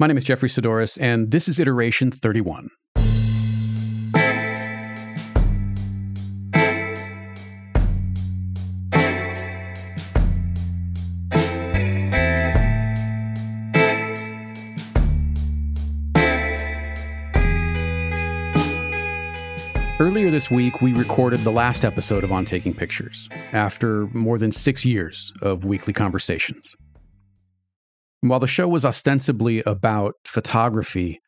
My name is Jeffrey Saddoris, and this is Iteration 31. Earlier this week, we recorded the last episode of On Taking Pictures after more than six years of weekly conversations. While the show was ostensibly about photography,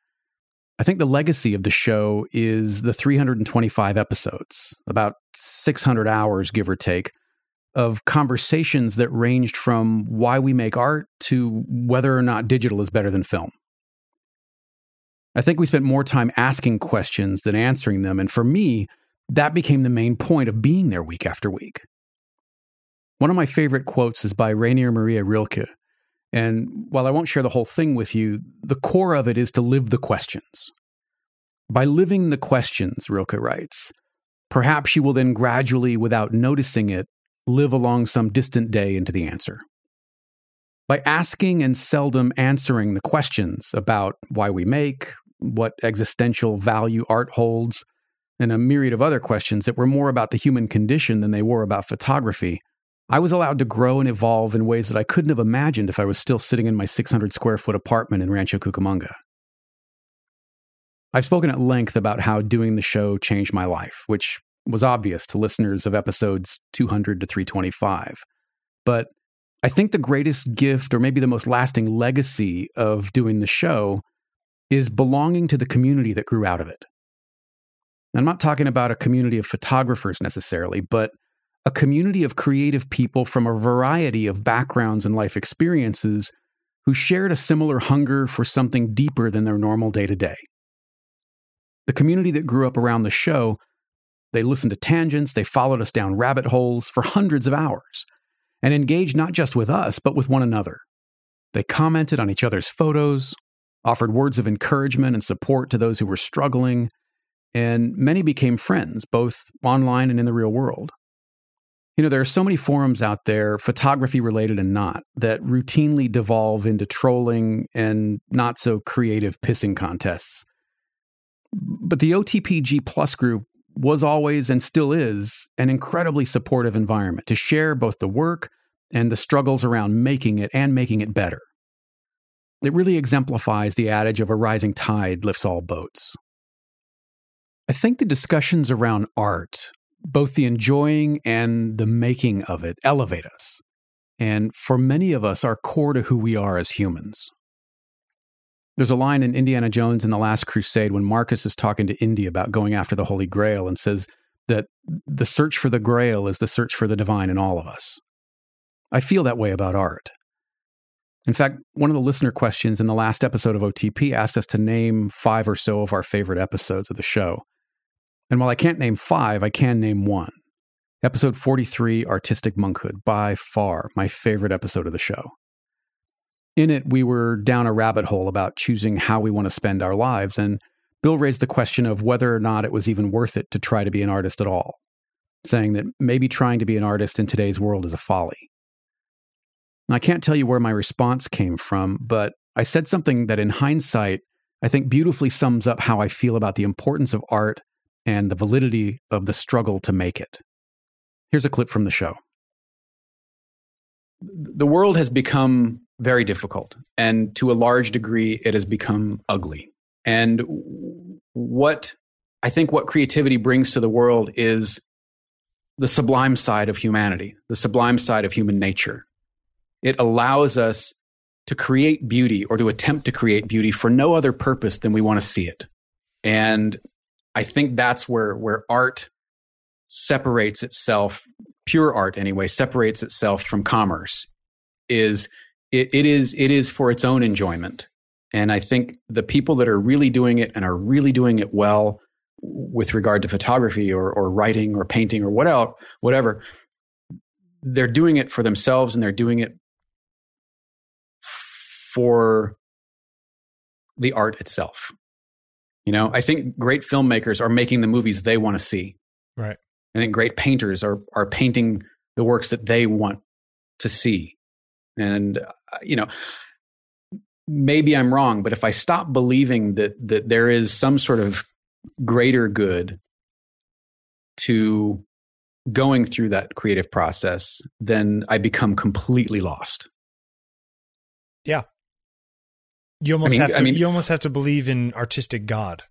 I think the legacy of the show is the 325 episodes, about 600 hours, give or take, of conversations that ranged from why we make art to whether or not digital is better than film. I think we spent more time asking questions than answering them. And for me, that became the main point of being there week after week. One of my favorite quotes is by Rainer Maria Rilke, and while I won't share the whole thing with you, the core of it is to live the questions. By living the questions, Rilke writes, perhaps you will then gradually, without noticing it, live along some distant day into the answer. By asking and seldom answering the questions about why we make, what existential value art holds, and a myriad of other questions that were more about the human condition than they were about photography, I was allowed to grow and evolve in ways that I couldn't have imagined if I was still sitting in my 600 square foot apartment in Rancho Cucamonga. I've spoken at length about how doing the show changed my life, which was obvious to listeners of episodes 200 to 325. But I think the greatest gift, or maybe the most lasting legacy of doing the show, is belonging to the community that grew out of it. I'm not talking about a community of photographers necessarily, but a community of creative people from a variety of backgrounds and life experiences who shared a similar hunger for something deeper than their normal day to day. The community that grew up around the show, they listened to tangents, they followed us down rabbit holes for hundreds of hours, and engaged not just with us, but with one another. They commented on each other's photos, offered words of encouragement and support to those who were struggling, and many became friends, both online and in the real world. You know, there are so many forums out there, photography related and not, that routinely devolve into trolling and not so creative pissing contests. But the OTPG Plus group was always and still is an incredibly supportive environment to share both the work and the struggles around making it and making it better. It really exemplifies the adage of a rising tide lifts all boats. I think the discussions around art both the enjoying and the making of it elevate us. And for many of us, are core to who we are as humans. There's a line in Indiana Jones in The Last Crusade when Marcus is talking to Indy about going after the Holy Grail and says that the search for the Grail is the search for the divine in all of us. I feel that way about art. In fact, one of the listener questions in the last episode of OTP asked us to name five or so of our favorite episodes of the show. And while I can't name five, I can name one. Episode 43, Artistic Monkhood, by far my favorite episode of the show. In it, we were down a rabbit hole about choosing how we want to spend our lives, and Bill raised the question of whether or not it was even worth it to try to be an artist at all, saying that maybe trying to be an artist in today's world is a folly. I can't tell you where my response came from, but I said something that in hindsight, I think beautifully sums up how I feel about the importance of art and the validity of the struggle to make it. Here's a clip from the show. The world has become very difficult, and to a large degree, it has become ugly. And what I think what creativity brings to the world is the sublime side of humanity, the sublime side of human nature. It allows us to create beauty or to attempt to create beauty for no other purpose than we want to see it. And I think that's where where art separates itself, pure art anyway, separates itself from commerce. Is it, it is it is for its own enjoyment. And I think the people that are really doing it and are really doing it well with regard to photography or, or writing or painting or what else, whatever, they're doing it for themselves and they're doing it for the art itself. You know, I think great filmmakers are making the movies they want to see. Right. I think great painters are are painting the works that they want to see. And uh, you know, maybe I'm wrong, but if I stop believing that that there is some sort of greater good to going through that creative process, then I become completely lost. Yeah. You almost I mean, have to I mean, you almost have to believe in artistic God.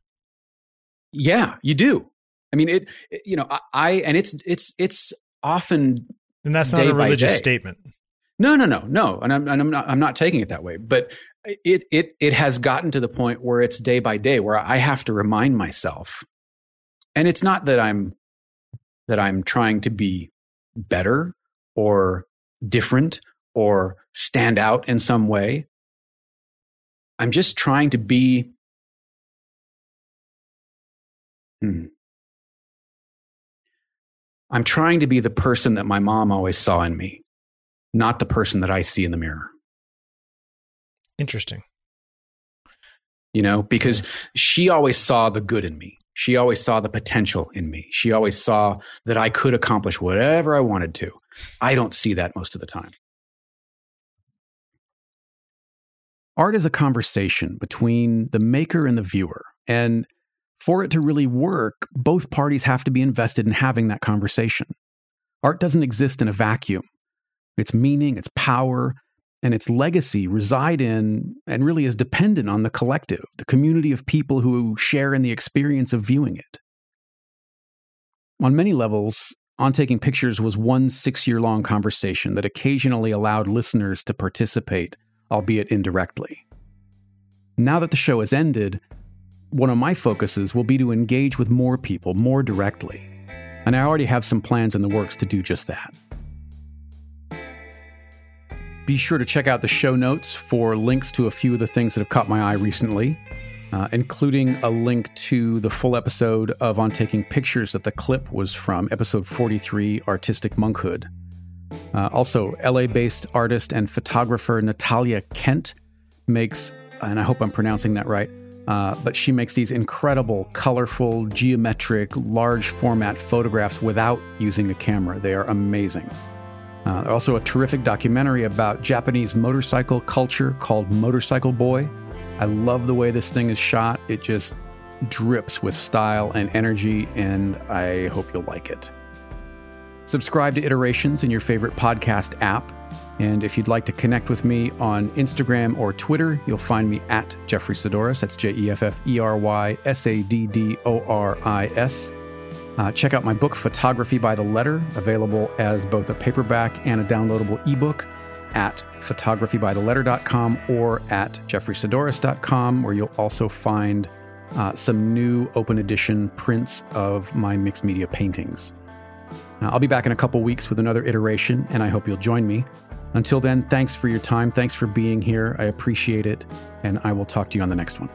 Yeah, you do. I mean it, it you know, I, I, and it's it's it's often And that's not a religious statement. No, no, no, no. And I'm and I'm not I'm not taking it that way. But it it it has gotten to the point where it's day by day where I have to remind myself. And it's not that I'm that I'm trying to be better or different or stand out in some way. I'm just trying to be. Hmm. I'm trying to be the person that my mom always saw in me, not the person that I see in the mirror. Interesting. You know, because she always saw the good in me. She always saw the potential in me. She always saw that I could accomplish whatever I wanted to. I don't see that most of the time. Art is a conversation between the maker and the viewer. And for it to really work, both parties have to be invested in having that conversation. Art doesn't exist in a vacuum. Its meaning, its power, and its legacy reside in and really is dependent on the collective, the community of people who share in the experience of viewing it. On many levels, On Taking Pictures was one six year long conversation that occasionally allowed listeners to participate, albeit indirectly. Now that the show has ended, one of my focuses will be to engage with more people more directly. And I already have some plans in the works to do just that. Be sure to check out the show notes for links to a few of the things that have caught my eye recently, uh, including a link to the full episode of On Taking Pictures that the clip was from, episode 43 Artistic Monkhood. Uh, also, LA based artist and photographer Natalia Kent makes, and I hope I'm pronouncing that right, uh, but she makes these incredible, colorful, geometric, large format photographs without using a camera. They are amazing. Uh, also, a terrific documentary about Japanese motorcycle culture called Motorcycle Boy. I love the way this thing is shot. It just drips with style and energy, and I hope you'll like it. Subscribe to Iterations in your favorite podcast app. And if you'd like to connect with me on Instagram or Twitter, you'll find me at Jeffrey Saddoris. That's J E F F E R Y S A D D O R I S. Uh, check out my book, Photography by the Letter, available as both a paperback and a downloadable ebook at photographybytheletter.com or at jeffreysaddoris.com, where you'll also find uh, some new open edition prints of my mixed media paintings. I'll be back in a couple weeks with another iteration, and I hope you'll join me. Until then, thanks for your time. Thanks for being here. I appreciate it, and I will talk to you on the next one.